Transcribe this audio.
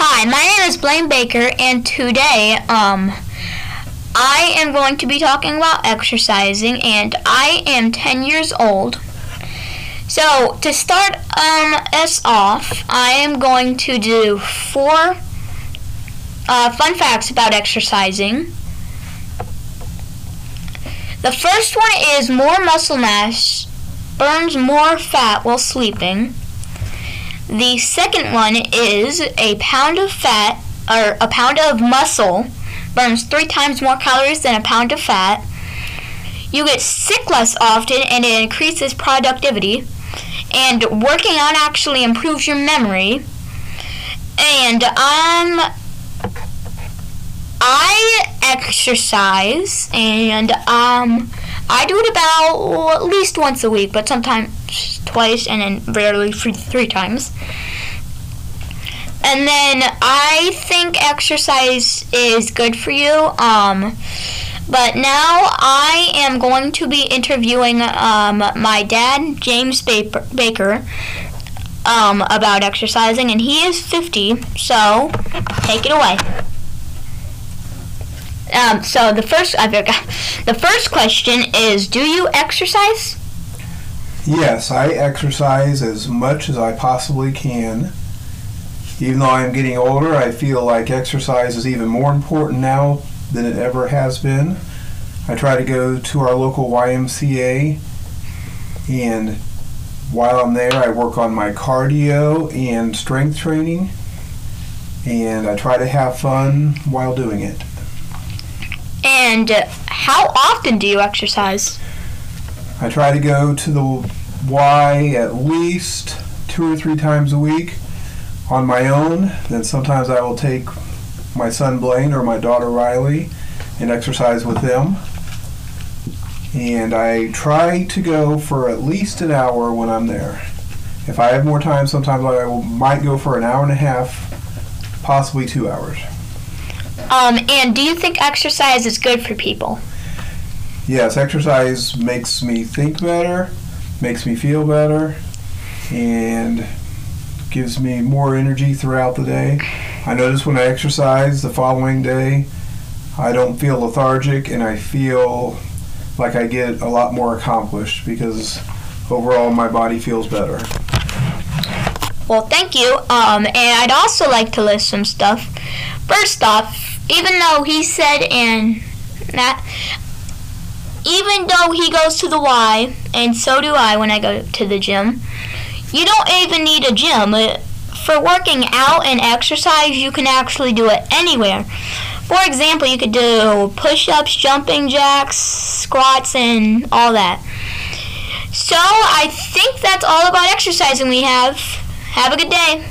Hi, my name is Blaine Baker, and today, um, I am going to be talking about exercising, and I am 10 years old. So, to start um, us off, I am going to do four uh, fun facts about exercising. The first one is more muscle mass burns more fat while sleeping. The second one is a pound of fat or a pound of muscle burns three times more calories than a pound of fat. You get sick less often and it increases productivity. And working out actually improves your memory. And um I exercise and um I do it about at least once a week, but sometimes twice and then rarely three, three times. And then I think exercise is good for you. Um, but now I am going to be interviewing um, my dad, James Baker, um, about exercising, and he is 50, so take it away. Um, so the first I forgot. The first question is: Do you exercise? Yes, I exercise as much as I possibly can. Even though I'm getting older, I feel like exercise is even more important now than it ever has been. I try to go to our local YMCA, and while I'm there, I work on my cardio and strength training, and I try to have fun while doing it. And uh, how often do you exercise? I try to go to the Y at least two or three times a week on my own. Then sometimes I will take my son Blaine or my daughter Riley and exercise with them. And I try to go for at least an hour when I'm there. If I have more time, sometimes I might go for an hour and a half, possibly two hours. Um, and do you think exercise is good for people? Yes, exercise makes me think better, makes me feel better, and gives me more energy throughout the day. I notice when I exercise the following day, I don't feel lethargic and I feel like I get a lot more accomplished because overall my body feels better. Well, thank you. Um, and I'd also like to list some stuff. First off, even though he said in that even though he goes to the Y and so do I when I go to the gym, you don't even need a gym. Uh, for working out and exercise, you can actually do it anywhere. For example, you could do push-ups, jumping jacks, squats, and all that. So I think that's all about exercising we have. Have a good day.